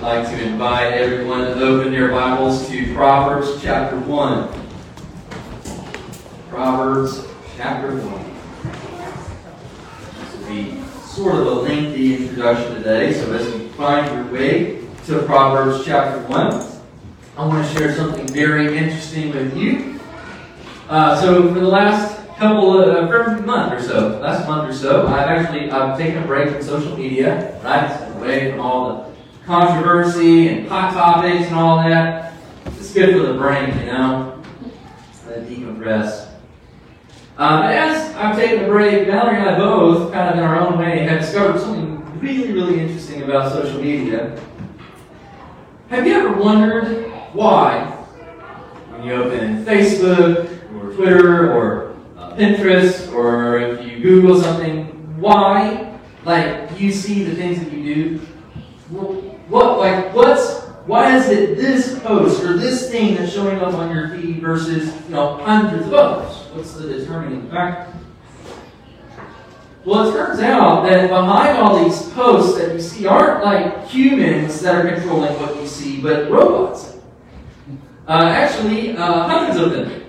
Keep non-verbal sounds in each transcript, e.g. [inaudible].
Like to invite everyone to open their Bibles to Proverbs chapter 1. Proverbs chapter 1. This will be sort of a lengthy introduction today, so as you find your way to Proverbs chapter 1, I want to share something very interesting with you. Uh, so for the last couple of, uh, month or so, last month or so, I've actually I've taken a break from social media, right? Away from all the controversy and hot topics and all that. It's good for the brain, you know, to decompress. Um, as I'm taking a break, Valerie and I both, kind of in our own way, have discovered something really, really interesting about social media. Have you ever wondered why, when you open Facebook or Twitter or uh, Pinterest or if you Google something, why, like, you see the things that you do? What, like, what's, why is it this post or this thing that's showing up on your feed versus, you know, hundreds of others? What's the determining factor? Well, it turns out that behind all these posts that you see aren't like humans that are controlling what you see, but robots. Uh, actually, uh, hundreds of them.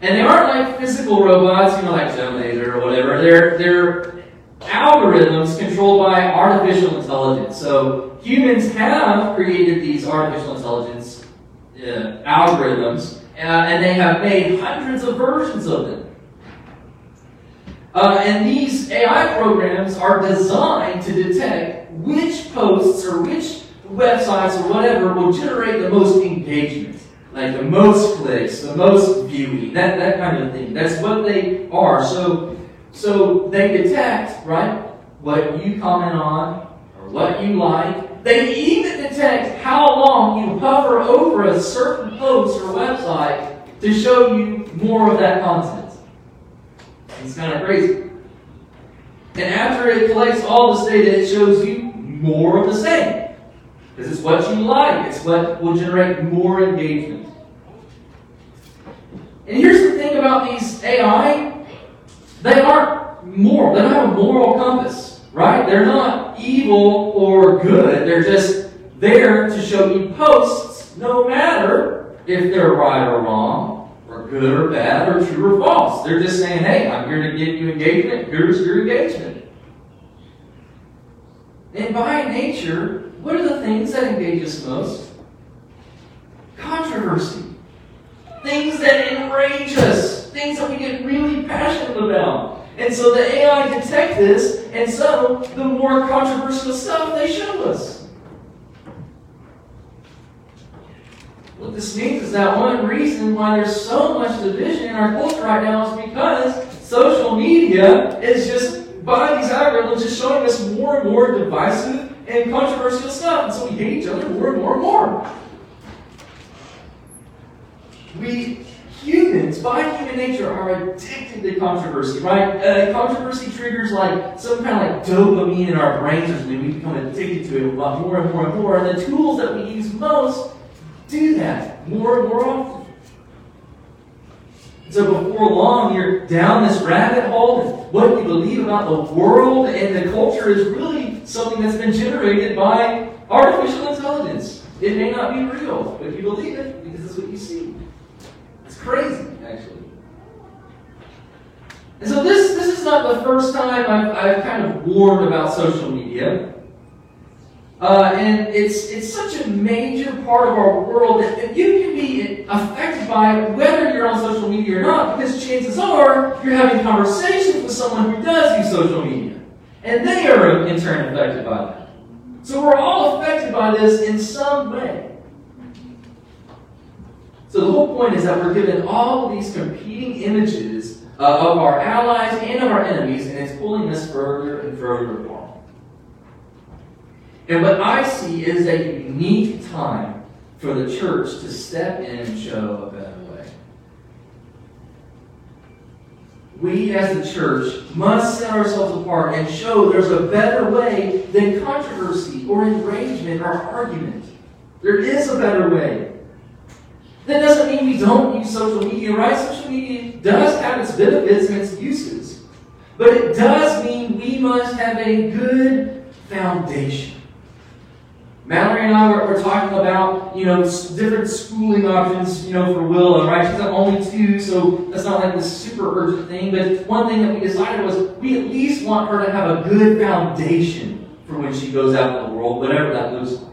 And they aren't like physical robots, you know, like Terminator or whatever. They're, they're algorithms controlled by artificial intelligence. So humans have created these artificial intelligence uh, algorithms uh, and they have made hundreds of versions of them. Uh, and these AI programs are designed to detect which posts or which websites or whatever will generate the most engagement, like the most clicks, the most viewing, that, that kind of thing. That's what they are. So, so they detect, right, what you comment on or what you like, they even detect how long you hover over a certain post or website to show you more of that content. It's kind of crazy. And after it collects all this data, it shows you more of the same. Because it's what you like, it's what will generate more engagement. And here's the thing about these AI they aren't moral, they don't have a moral compass right? They're not evil or good. They're just there to show you posts, no matter if they're right or wrong, or good or bad, or true or false. They're just saying, hey, I'm here to get you engagement. Here's your engagement. And by nature, what are the things that engage us most? Controversy. Things that enrage us. Things that we get really passionate about. And so the AI detect this, and so the more controversial stuff they show us. What this means is that one reason why there's so much division in our culture right now is because social media is just, by these algorithms, just showing us more and more divisive and controversial stuff. And so we hate each other more and more and more. We humans, by human nature, are addicted to controversy, right? Uh, controversy triggers like some kind of like dopamine in our brains something. We become addicted to it more and more and more. And the tools that we use most do that more and more often. So before long, you're down this rabbit hole, and what you believe about the world and the culture is really something that's been generated by artificial intelligence. It may not be real, but you believe it because it's what you see crazy, actually. And so this, this is not the first time I've, I've kind of warned about social media. Uh, and it's, it's such a major part of our world that you can be affected by whether you're on social media or not, because chances are you're having conversations with someone who does use social media. And they are in turn affected by that. So we're all affected by this in some way. So the whole point is that we're given all these competing images uh, of our allies and of our enemies, and it's pulling us further and further apart. And what I see is a unique time for the church to step in and show a better way. We as the church must set ourselves apart and show there's a better way than controversy or enragement or argument. There is a better way. That doesn't mean we don't use social media, right? Social media does have its benefits and its uses. But it does mean we must have a good foundation. Mallory and I were, were talking about, you know, different schooling options, you know, for Willow, right? She's only two, so that's not like this super urgent thing. But one thing that we decided was we at least want her to have a good foundation for when she goes out in the world, whatever that looks like.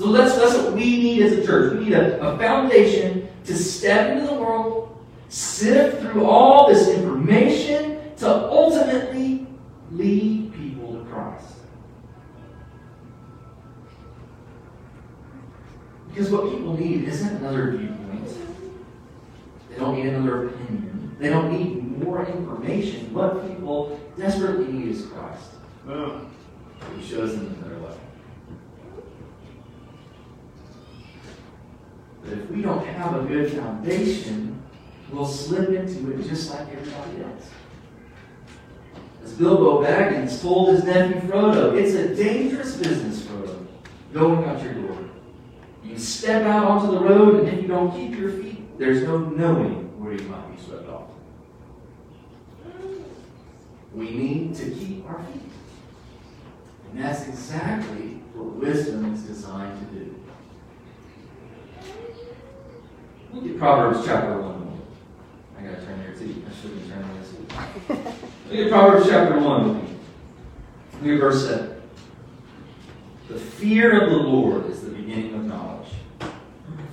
So that's, that's what we need as a church. We need a, a foundation to step into the world, sift through all this information to ultimately lead people to Christ. Because what people need isn't another viewpoint. They don't need another opinion. They don't need more information. What people desperately need is Christ. Oh. He shows them another way. But if we don't have a good foundation, we'll slip into it just like everybody else. As Bilbo Baggins told his nephew Frodo, it's a dangerous business, Frodo, going out your door. You step out onto the road, and if you don't keep your feet, there's no knowing where you might be swept off. We need to keep our feet. And that's exactly what wisdom is designed to do. Look at Proverbs chapter 1. I gotta turn there too. I shouldn't turn this. [laughs] Look at Proverbs chapter 1. Look at verse 7. The fear of the Lord is the beginning of knowledge.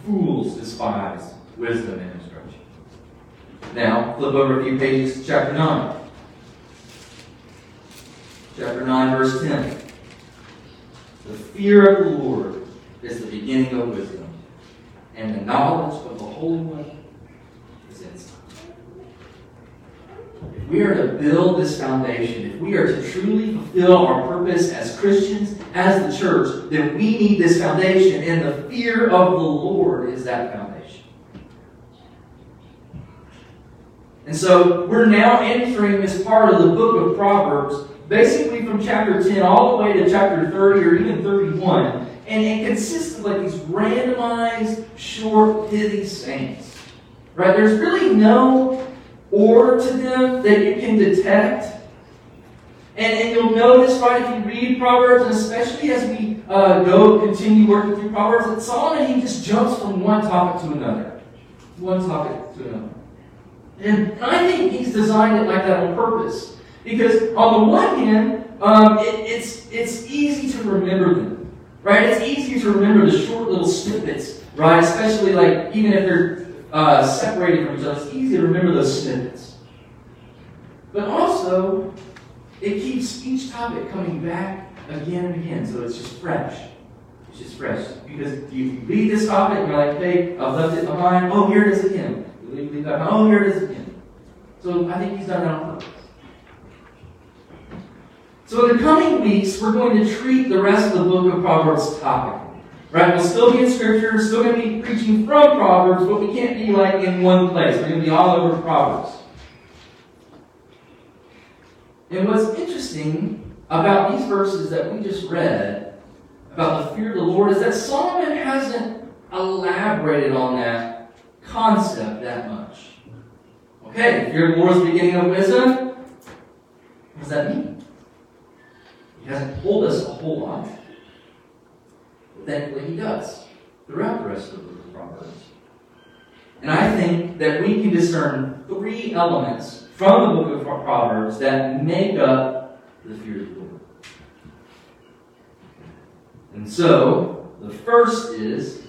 Fools despise wisdom and instruction. Now, flip over a few pages to chapter 9. Chapter 9, verse 10. The fear of the Lord is the beginning of wisdom and the knowledge of the Holy One is insight. If we are to build this foundation, if we are to truly fulfill our purpose as Christians, as the church, then we need this foundation, and the fear of the Lord is that foundation. And so we're now entering this part of the book of Proverbs, basically from chapter 10 all the way to chapter 30 or even 31. And it consists of like these randomized, short, pithy sayings. Right? There's really no order to them that you can detect. And, and you'll notice, right, if you read Proverbs, and especially as we uh, go continue working through Proverbs, that Solomon, he just jumps from one topic to another. One topic to another. And I think he's designed it like that on purpose. Because on the one hand, um, it, it's, it's easy to remember them. Right? It's easier to remember the short little snippets, right? Especially like even if they're uh, separated from each other, it's easy to remember those snippets. But also, it keeps each topic coming back again and again, so it's just fresh. It's just fresh. Because you read this topic and you're like, hey, I've left it behind. Oh, here it is again. You leave, leave that behind. Oh, here it is again. So I think he's done that on purpose. So in the coming weeks, we're going to treat the rest of the book of Proverbs topic. Right? We'll still be in Scripture, we're still going to be preaching from Proverbs, but we can't be like in one place. We're going to be all over Proverbs. And what's interesting about these verses that we just read about the fear of the Lord is that Solomon hasn't elaborated on that concept that much. Okay, fear of the Lord is the beginning of wisdom. What does that mean? Hasn't told us a whole lot. But what he does throughout the rest of the book of Proverbs. And I think that we can discern three elements from the book of Proverbs that make up the fear of the Lord. And so, the first is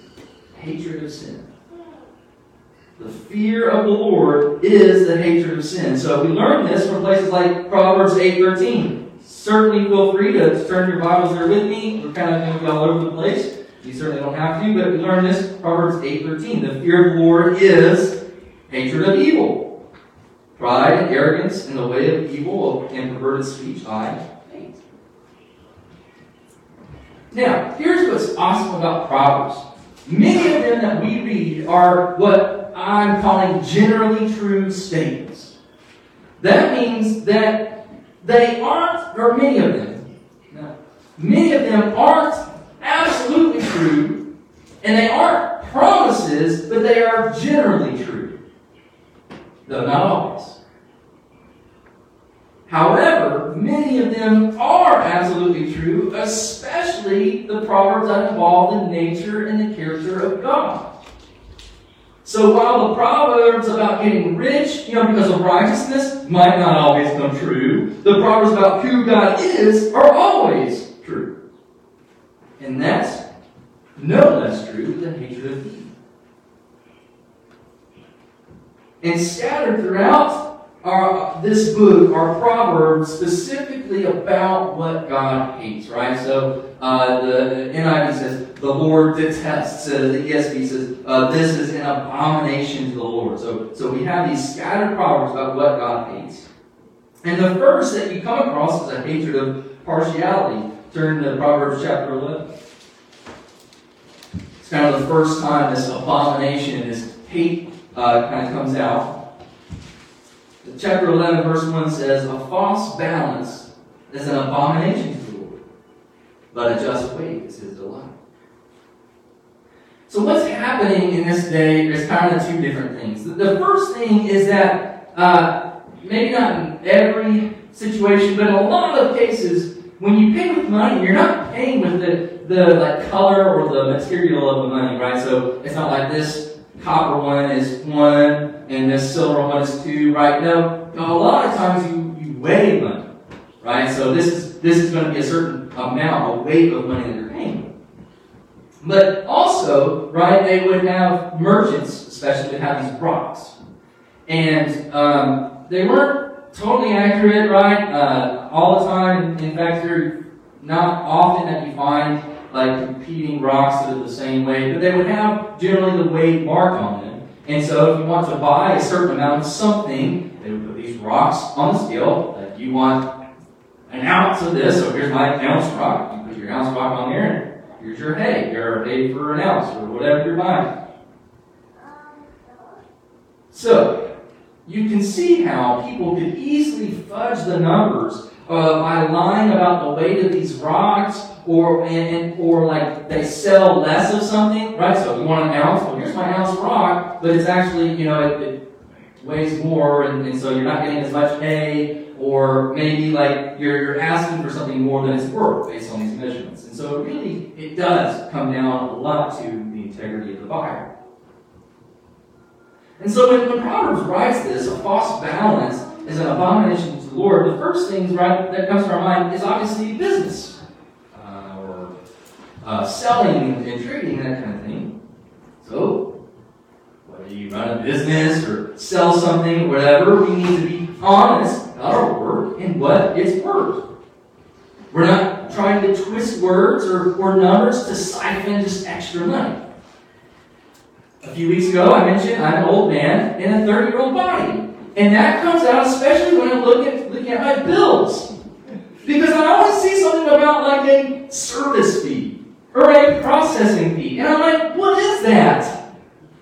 hatred of sin. The fear of the Lord is the hatred of sin. So we learn this from places like Proverbs 8.13 certainly feel free to turn your Bibles there with me. We're kind of going to be all over the place. You certainly don't have to, but we learn this Proverbs 8.13. The fear of the Lord is hatred of evil. Pride and arrogance in the way of evil and perverted speech I hate. Now, here's what's awesome about Proverbs. Many of them that we read are what I'm calling generally true statements. That means that they aren't, or many of them, no, many of them aren't absolutely true, and they aren't promises, but they are generally true. Though not always. However, many of them are absolutely true, especially the proverbs that involve the nature and the character of God. So while the proverbs about getting rich, you know, because of righteousness, might not always come true, the proverbs about who God is are always true. And that's no less true than hatred of evil. And scattered throughout our, this book are proverbs specifically about what God hates, right? So uh, the NIV says, the Lord detests. Uh, the ESV says, uh, this is an abomination to the Lord. So, so we have these scattered proverbs about what God hates. And the first that you come across is a hatred of partiality. Turn to Proverbs chapter 11. It's kind of the first time this abomination, this hate uh, kind of comes out. Chapter 11, verse 1 says, A false balance is an abomination to the Lord, but a just weight is his delight. So what's happening in this day is kind of two different things. The first thing is that, uh, maybe not in every situation, but in a lot of cases, when you pay with money, you're not paying with the, the like color or the material of the money, right? So it's not like this copper one is one and this silver one is two, right? No, a lot of times you, you weigh money, right? So this is this is going to be a certain amount, a weight of money that you're paying. But also, right, they would have merchants, especially, would have these rocks. And um, they weren't totally accurate, right, uh, all the time. In fact, they're not often that you find like competing rocks that are the same weight, but they would have generally the weight mark on them. And so if you want to buy a certain amount of something, they would put these rocks on the scale. Like you want an ounce of this, so here's my ounce rock. You put your ounce rock on there, and here's your hay. You're paid for an ounce or whatever you're buying. So you can see how people could easily fudge the numbers uh, by lying about the weight of these rocks or and, or like they sell less of something, right? So you want an ounce, well, here's my ounce rock, but it's actually, you know, it, it weighs more, and, and, so you're not getting as much hay, or maybe like you're, you're asking for something more than it's worth based on these measurements. And so it really, it does come down a lot to the integrity of the buyer. And so when, when Proverbs writes this, a false balance is an abomination to the Lord, the first thing right, that comes to our mind is obviously business uh, selling and trading, that kind of thing. So, whether you run a business or sell something, whatever, we need to be honest about our work and what it's worth. We're not trying to twist words or, or numbers to siphon just extra money. A few weeks ago, I mentioned I'm an old man in a 30 year old body. And that comes out especially when I look at, looking at my bills. Because I always see something about like a service fee or a processing fee. And I'm like, what is that?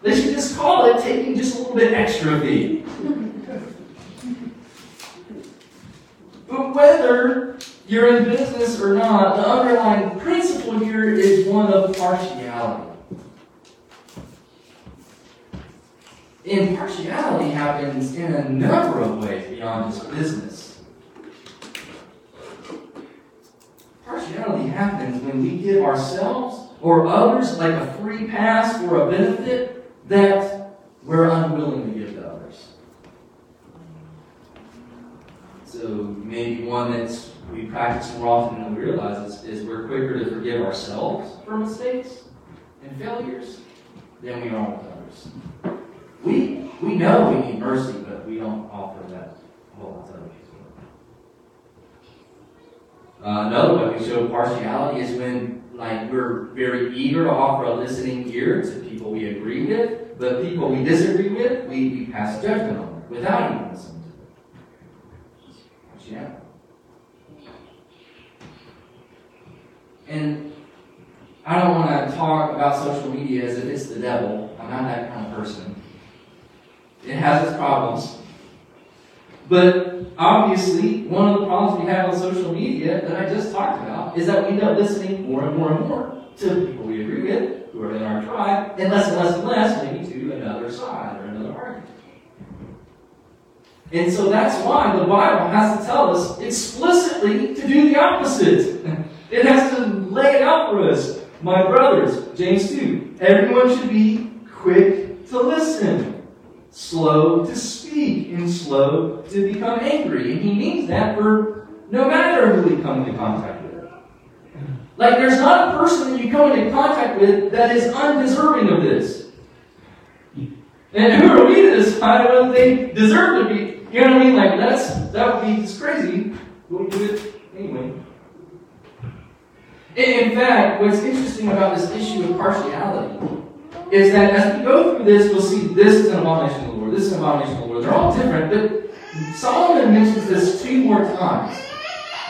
They should just call it taking just a little bit extra fee. [laughs] but whether you're in business or not, the underlying principle here is one of partiality. Impartiality happens in a number of ways beyond just business. Partiality happens when we give ourselves or others like a free pass or a benefit that we're unwilling to give to others. So maybe one that we practice more often than we realize is, is we're quicker to forgive ourselves for mistakes and failures than we are with others. We we know we need mercy, but we don't offer that whole lot to others. Uh, another way we show partiality is when like we're very eager to offer a listening ear to people we agree with, but people we disagree with, we, we pass judgment on without even listening to them. Partiality. And I don't want to talk about social media as if it's the devil. I'm not that kind of person. It has its problems. But obviously, one of the problems we have on social media that I just talked about is that we end up listening more and more and more to people we agree with, who are in our tribe, and less and less and less maybe to another side or another argument. And so that's why the Bible has to tell us explicitly to do the opposite. [laughs] It has to lay it out for us. My brothers, James 2, everyone should be quick to listen, slow to speak, and slow to become angry. And he means that for no matter who we come into contact with. Like, there's not a person that you come into contact with that is undeserving of this. And who are we to decide whether they deserve to be? You know what I mean? Like, that's, that would be just crazy. But we do it anyway. In fact, what's interesting about this issue of partiality is that as we go through this, we'll see this is an abomination of the Lord, this is an abomination of the Lord. They're all different, but Solomon mentions this two more times.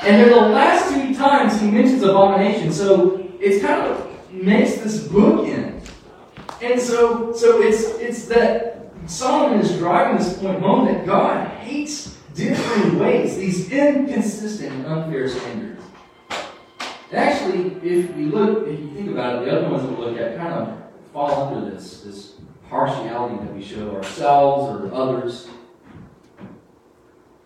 And they're the last two times he mentions abomination, so it's kind of makes this book end. And so, so it's it's that Solomon is driving this point home that God hates different ways, these inconsistent and unfair standards. actually, if we look, if you think about it, the other ones that we look at kind of fall under this, this partiality that we show ourselves or others.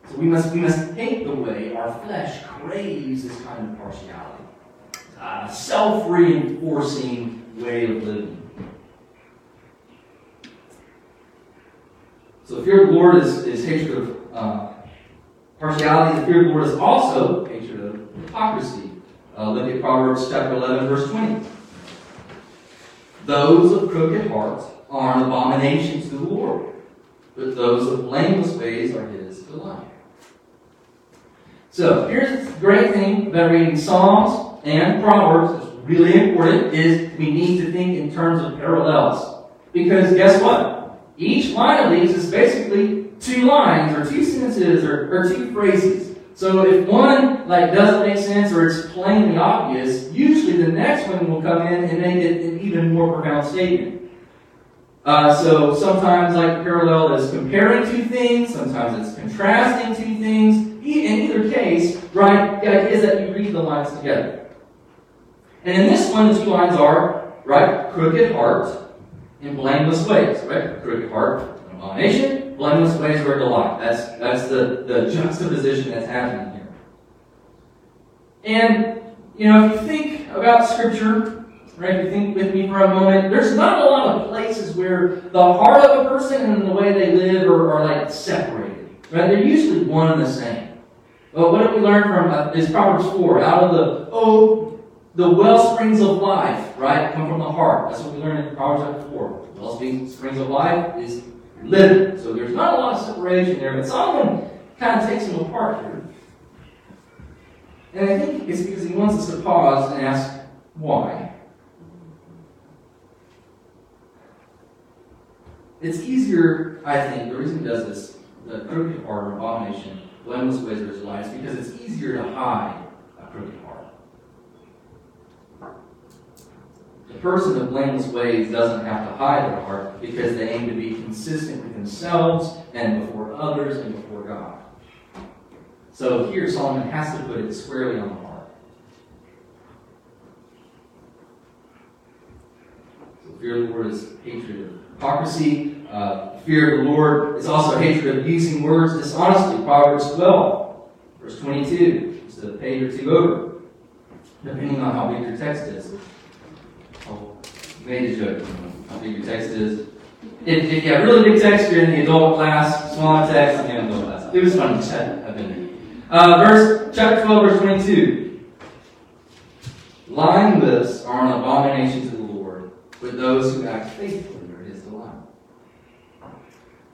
So we must, we must hate the way our flesh craves this kind of partiality. A self-reinforcing way of living. So fear of the Lord is, is hatred of uh, partiality. The fear of the Lord is also hatred of hypocrisy. Uh, look at Proverbs chapter 11, verse 20. Those of crooked hearts are an abomination to the Lord, but those of blameless ways are his delight. So here's the great thing about reading Psalms and Proverbs. It's really important. Is we need to think in terms of parallels because guess what? Each line of these is basically two lines or two sentences or, or two phrases. So if one like doesn't make sense or it's plainly obvious, usually the next one will come in and make it an even more profound statement. Uh, so sometimes like parallel is comparing two things, sometimes it's contrasting two things. In either case, right, the idea is that you read the lines together. And in this one, the two lines are, right, crooked heart and blameless ways, right? Crooked heart, abomination, blameless ways a delight. That's, that's the, the juxtaposition that's happening here. And, you know, if you think about Scripture, right, if you think with me for a moment, there's not a lot of places where the heart of a person and the way they live are, are like separated, right? They're usually one and the same. But what did we learn from uh, is Proverbs 4? Out of the, oh, the well springs of life, right, come from the heart. That's what we learn in Proverbs chapter 4. Well springs of life is living. So there's not a lot of separation there, but Solomon kind of takes them apart here. And I think it's because he wants us to pause and ask why. It's easier, I think, the reason he does this, the crooked heart abomination, blameless ways of his life, because it's easier to hide a crooked heart. The person of blameless ways doesn't have to hide their heart because they aim to be consistent with themselves and before others and before God. So here Solomon has to put it squarely on the heart. So fear of the Lord is hatred of hypocrisy. Uh, fear of the Lord is also hatred of using words dishonestly. Proverbs 12, verse 22. Just a page or two over, depending on how big your text is. Made a joke. How big your text is. If, if you have really big text, you're in the adult class. Smaller text, in the adult class. It was fun. Just [laughs] had, I've been there. Uh, verse chapter 12, verse 22. Lying lips are an abomination to the Lord, but those who act faithfully are his delight.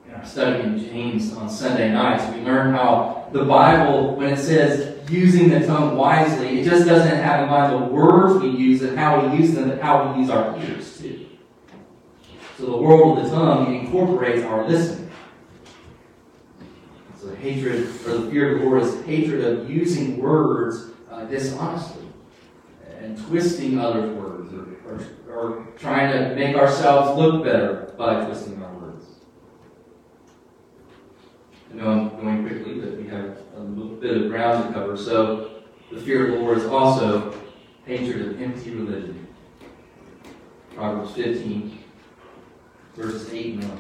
In our study in James on Sunday nights, we learn how the Bible, when it says using the tongue wisely, it just doesn't have in mind the words we use and how we use them, but how we use our ears too. So the world of the tongue incorporates our listening. So hatred, or the fear of the Lord is hatred of using words uh, dishonestly and twisting other words or, or, or trying to make ourselves look better by twisting our words. I know I'm going quickly, but we have bit of ground to cover. So the fear of the Lord is also hatred of empty religion. Proverbs 15, verses 8 and 9.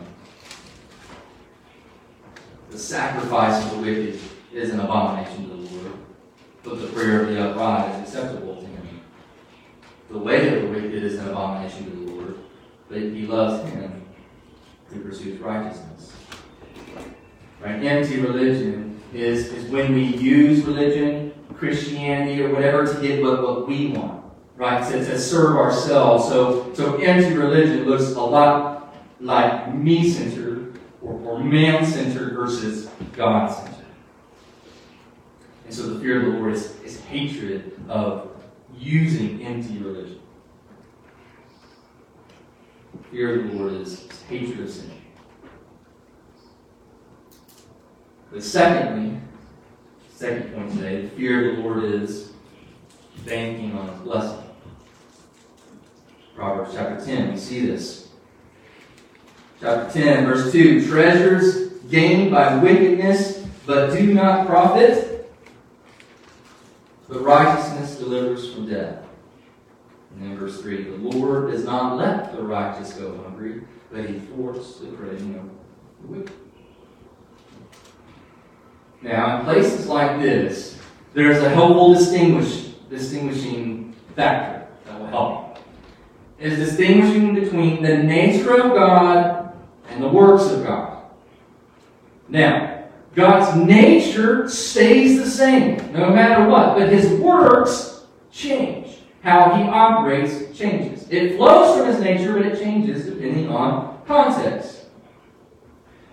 The sacrifice of the wicked is an abomination to the Lord, but the prayer of the upright is acceptable to him. the way of the wicked is an abomination to the Lord, but he loves him who pursues righteousness. Right? Empty religion is, is when we use religion, Christianity, or whatever to get what, what we want, right? To, to serve ourselves. So, so empty religion looks a lot like me centered or, or man centered versus God centered. And so the fear of the Lord is, is hatred of using empty religion. Fear of the Lord is, is hatred of sin. But secondly, second point today, the fear of the Lord is banking on his blessing. Proverbs chapter 10, we see this. Chapter 10, verse 2 Treasures gained by wickedness, but do not profit, but righteousness delivers from death. And then verse 3 The Lord does not let the righteous go hungry, but he thwarts the craving of the wicked. Now, in places like this, there's a helpful distinguish, distinguishing factor that will help. It is distinguishing between the nature of God and the works of God. Now, God's nature stays the same no matter what, but his works change. How he operates changes. It flows from his nature, but it changes depending on context.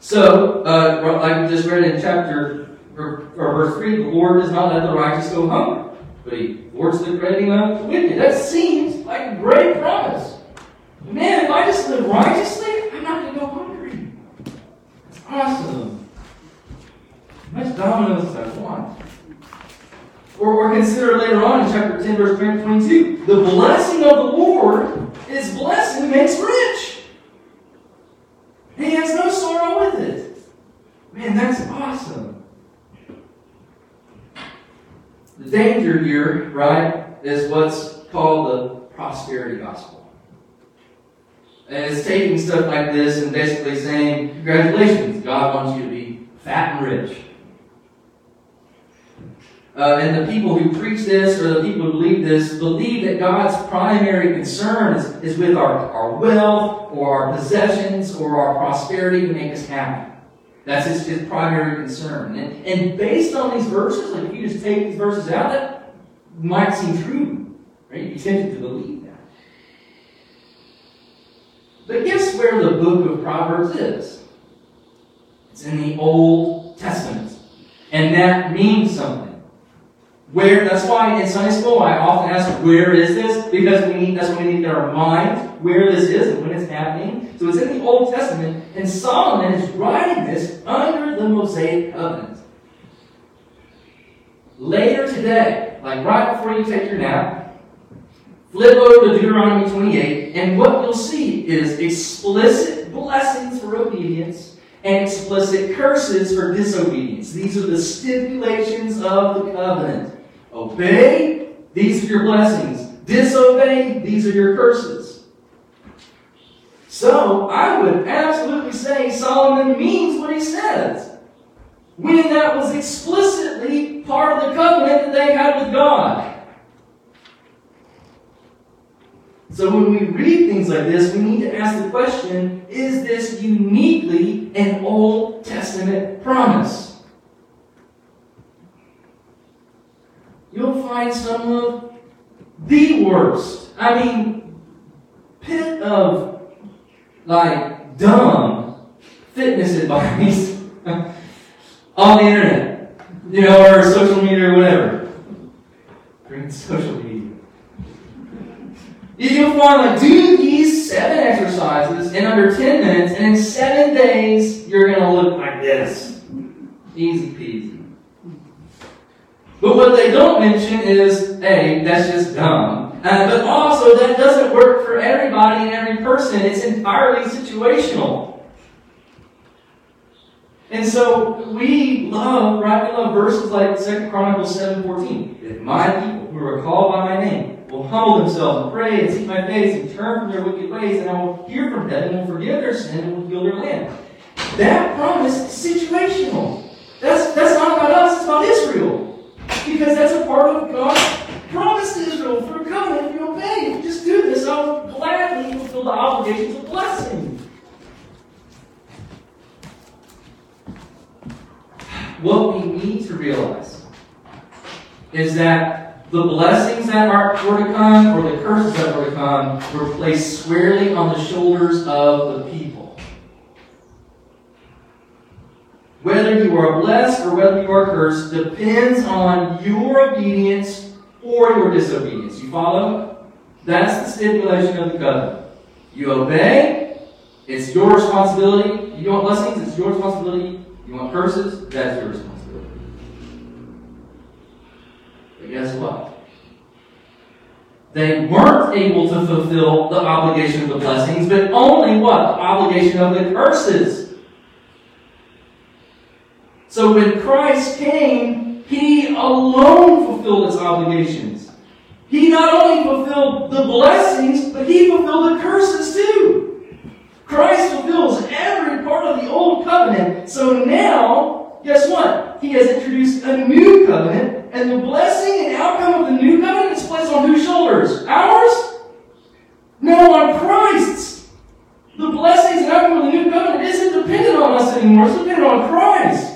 So, uh, like we just read in chapter or, verse 3, the Lord does not let the righteous go hungry, but he thwarts the craving of the wicked. That seems like a great promise. Man, if I just live righteously, I'm not going to go hungry. That's awesome. Much Domino's as I want. Or, or consider later on in chapter 10, verse 22. The blessing of the Lord is blessing makes rich. And he has no sorrow with it. Man, that's awesome. The danger here, right, is what's called the prosperity gospel. And it's taking stuff like this and basically saying, Congratulations, God wants you to be fat and rich. Uh, and the people who preach this or the people who believe this believe that God's primary concern is, is with our, our wealth or our possessions or our prosperity to make us happy. That's his, his primary concern. And, and based on these verses, like if you just take these verses out, that might seem true. Right? Be tempted to believe that. But guess where the book of Proverbs is? It's in the Old Testament. And that means something. Where that's why in Sunday school I often ask, where is this? Because we need that's what we need in our mind where this is and when it's happening. So it's in the Old Testament, and Solomon is writing this under the Mosaic covenant. Later today, like right before you take your nap, flip over to Deuteronomy 28, and what you'll see is explicit blessings for obedience and explicit curses for disobedience. These are the stipulations of the covenant. Obey, these are your blessings. Disobey, these are your curses. So, I would absolutely say Solomon means what he says. When that was explicitly part of the covenant that they had with God. So when we read things like this, we need to ask the question, is this uniquely an Old Testament promise? you'll find some of the worst. I mean, pit of like dumb fitness advice [laughs] on the internet, you know, or social media or whatever. Bring social media. You'll find like do these seven exercises in under 10 minutes, and in seven days you're gonna look like this. Easy peasy. But what they don't mention is, A, that's just dumb. Uh, but also, that doesn't work for everybody and every person. It's entirely situational. And so we love, right? We love verses like 2 Chronicles 7.14. If my people who are called by my name will humble themselves and pray and seek my face and turn from their wicked ways, and I will hear from heaven and forgive their sin and will heal their land. That promise is situational. That's, that's not about us, it's about Israel. Because that's a part of God's promised Israel for covenant if you obey. If you just do this, I will gladly fulfill the obligations of blessing. What we need to realize is that the blessings that are were to come, or the curses that were to come, were placed squarely on the shoulders of the people. Whether you are blessed or whether you are cursed depends on your obedience or your disobedience. You follow? That's the stipulation of the covenant. You obey, it's your responsibility. You want blessings, it's your responsibility. You want curses, that's your responsibility. But guess what? They weren't able to fulfill the obligation of the blessings, but only what? The obligation of the curses. So when Christ came, He alone fulfilled its obligations. He not only fulfilled the blessings, but He fulfilled the curses too. Christ fulfills every part of the old covenant. So now, guess what? He has introduced a new covenant, and the blessing and outcome of the new covenant is placed on whose shoulders? Ours? No, on Christ's. The blessings and outcome of the new covenant isn't dependent on us anymore, it's dependent on Christ.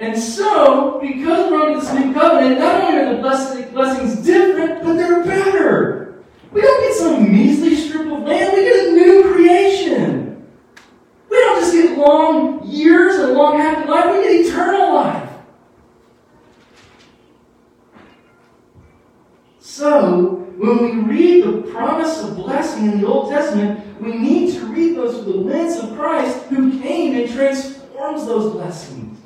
And so, because we're under this new covenant, not only are the blessings different, but they're better. We don't get some measly strip of land, we get a new creation. We don't just get long years and long happy life, we get eternal life. So, when we read the promise of blessing in the Old Testament, we need to read those through the lens of Christ who came and transforms those blessings.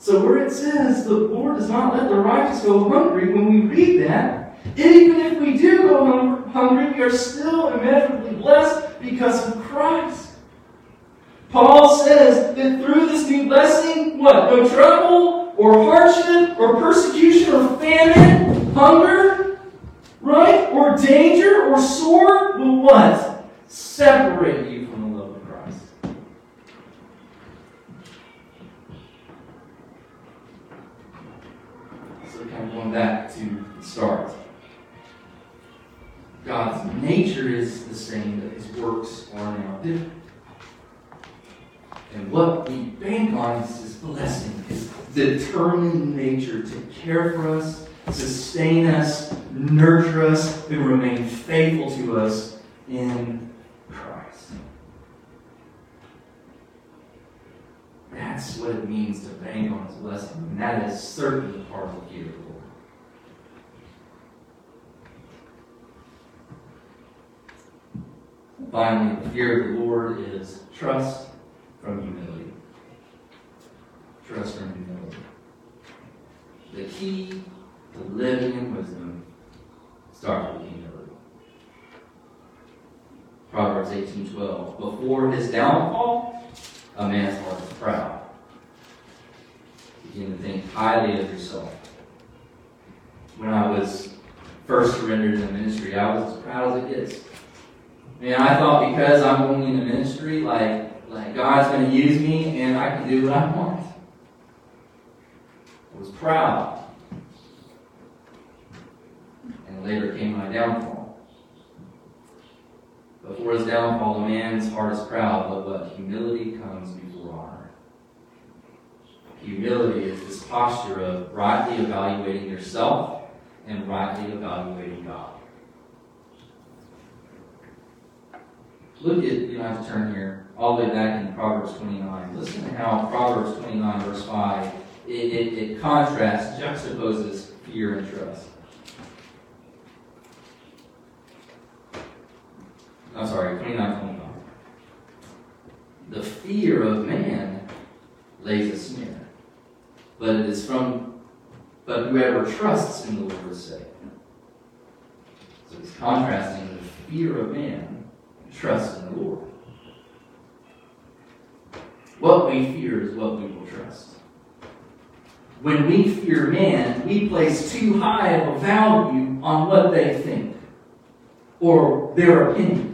So where it says the Lord does not let the righteous go hungry, when we read that, even if we do go hungry, we are still immeasurably blessed because of Christ. Paul says that through this new blessing, what? No trouble or hardship or persecution or famine, hunger, right? Or danger or sword will what? Separate you going back to the start. God's nature is the same, but his works are now different. And what we bank on is his blessing, his determined nature to care for us, sustain us, nurture us, and remain faithful to us in Christ. That's what it means to bank on his blessing. And that is certainly part of the gift Finally, the fear of the Lord is trust from humility. Trust from humility. The key to living in wisdom starts with humility. Proverbs 18:12. Before his downfall, a man's heart is proud. Begin to think highly of yourself. When I was first surrendered in the ministry, I was as proud as it gets. And I thought because I'm going into ministry, like, like God's going to use me and I can do what I want. I was proud. And later came my downfall. Before his downfall, a man's heart is proud, but what? Humility comes before honor. Humility is this posture of rightly evaluating yourself and rightly evaluating God. Look at, you don't have to turn here, all the way back in Proverbs 29. Listen to how Proverbs 29, verse 5, it, it, it contrasts, juxtaposes fear and trust. I'm sorry, 29, 25. The fear of man lays a snare, but it is from, but whoever trusts in the Lord is safe. So he's contrasting the fear of man trust in the Lord. What we fear is what we will trust. When we fear man, we place too high of a value on what they think or their opinion.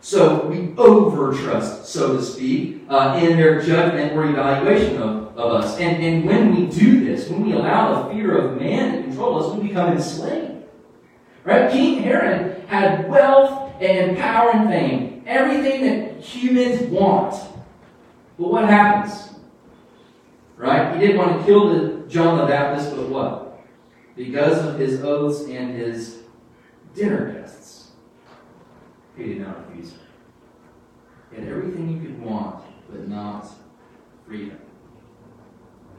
So we over trust, so to speak, uh, in their judgment or evaluation of, of us. And, and when we do this, when we allow the fear of man to control us, we become enslaved. Right? King Herod had power and fame. everything that humans want. But what happens? Right? He didn't want to kill the John the Baptist, but what? Because of his oaths and his dinner guests. He did not refuse. him. He had everything you could want, but not freedom.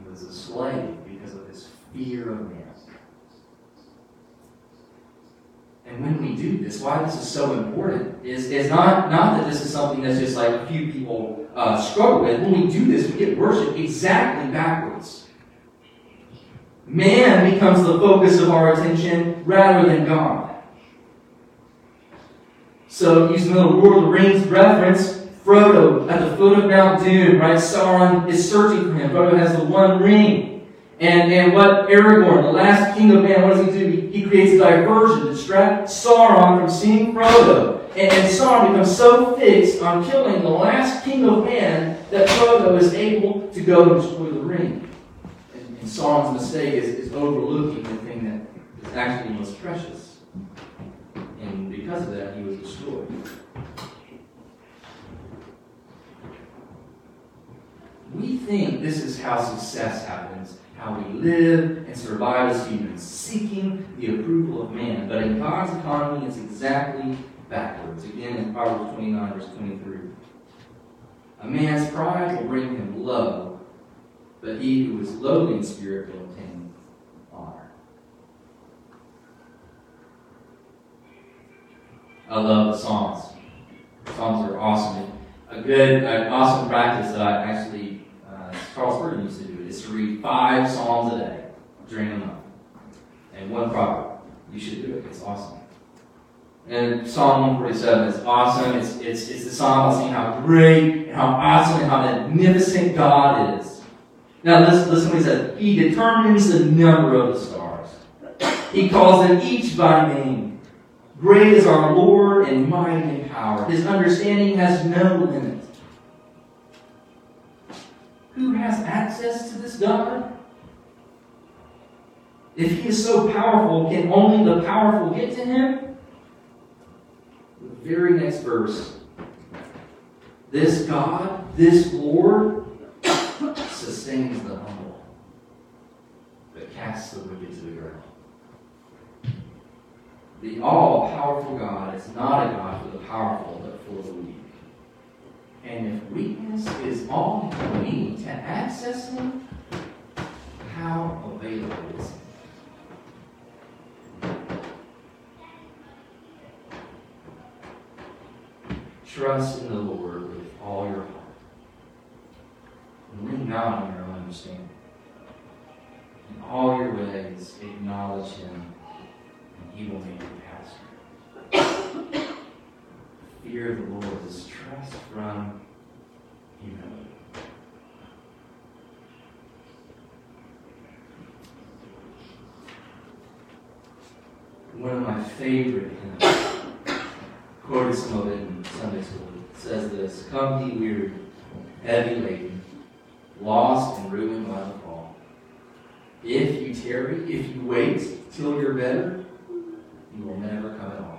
He was a slave because of his fear of man. And when we do this, why this is so important is, is not, not that this is something that's just like a few people uh, struggle with. When we do this, we get worship exactly backwards. Man becomes the focus of our attention rather than God. So, using the Lord of the Rings reference, Frodo at the foot of Mount Doom, right? Sauron is searching for him. Frodo has the one ring. And, and what Aragorn, the last king of man, what does he do? He, he creates a diversion to distract Sauron from seeing Frodo. And, and Sauron becomes so fixed on killing the last king of man that Frodo is able to go and destroy the ring. And, and Sauron's mistake is, is overlooking the thing that is actually most precious. And because of that, he was destroyed. We think this is how success happens how we live and survive as humans, seeking the approval of man. But in God's economy, it's exactly backwards. Again, in Proverbs 29, verse 23. A man's pride will bring him low, but he who is lowly in spirit will obtain honor. I love the Psalms. Psalms are awesome. A good, an awesome practice that I actually, uh, Charles Spurgeon used to do is to read five Psalms a day during the month and one proverb. You should do it. It's awesome. And Psalm 147 is awesome. It's, it's, it's the psalm about seeing how great and how awesome and how magnificent God is. Now listen, listen what he says. He determines the number of the stars. He calls them each by name. Great is our Lord and mighty in power. His understanding has no limit. Who has access to this God? If he is so powerful, can only the powerful get to him? The very next verse. This God, this Lord, sustains the humble, but casts the wicked to the ground. The all powerful God is not a God for the powerful, but for the weak. And if weakness is all you need to access Him, how available is He? Trust in the Lord with all your heart. Lean not on your own understanding. In all your ways, acknowledge Him, and He will make you pass Fear of the Lord is trust from humility. One of my favorite hymns, quoted some of it in Sunday school, says this Come, ye weary, heavy laden, lost and ruined by the fall. If you tarry, if you wait till you're better, you will never come at all.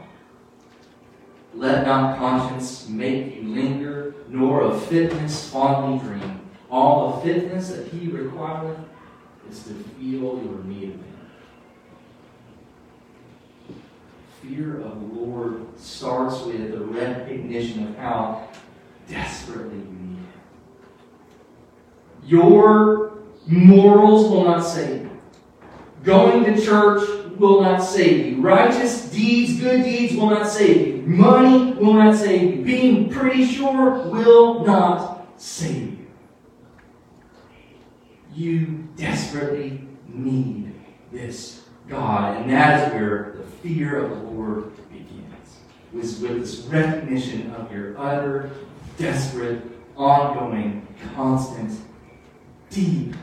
Let not conscience make you linger, nor of fitness fondly dream. All the fitness that he requireth is to feel your need of him. Fear of the Lord starts with the recognition of how desperately you need him. Your morals will not save you. Going to church will not save you. Righteous deeds, good deeds will not save you. Money will not save you. Being pretty sure will not save you. You desperately need this God. And that is where the fear of the Lord begins. Was with this recognition of your utter, desperate, ongoing, constant, deep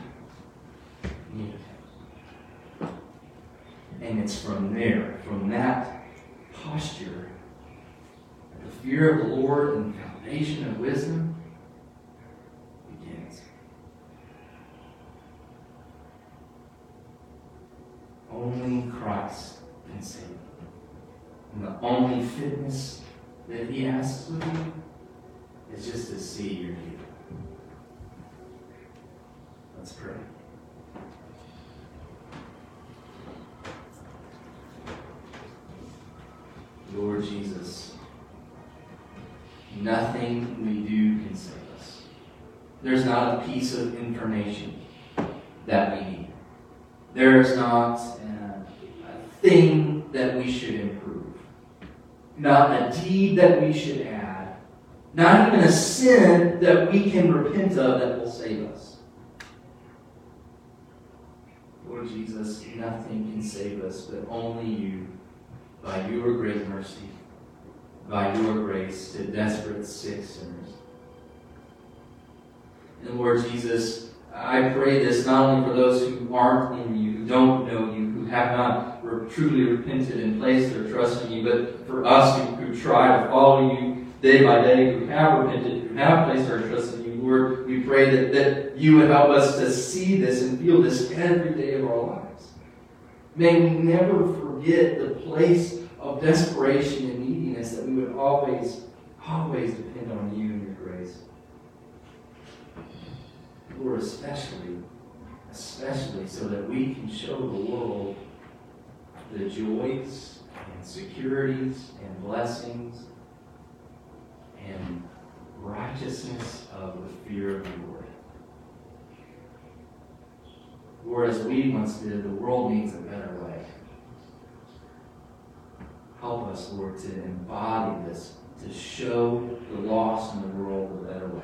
need and it's from there, from that posture, the fear of the Lord and the foundation of wisdom begins. Only Christ can save. And the only fitness that He asks of you is just to see your There's not a piece of information that we need. There is not a, a thing that we should improve, not a deed that we should add, not even a sin that we can repent of that will save us. Lord Jesus, nothing can save us but only you by your great mercy, by your grace to desperate, sick sinners. And Lord Jesus, I pray this not only for those who aren't in you, who don't know you, who have not truly repented and placed their trust in you, but for us who, who try to follow you day by day, who have repented, who have placed our trust in you, Lord, we pray that, that you would help us to see this and feel this every day of our lives. May we never forget the place of desperation and neediness that we would always, always depend on you Lord, especially, especially so that we can show the world the joys and securities and blessings and righteousness of the fear of the Lord. Lord, as we once did, the world needs a better way. Help us, Lord, to embody this, to show the lost in the world a better way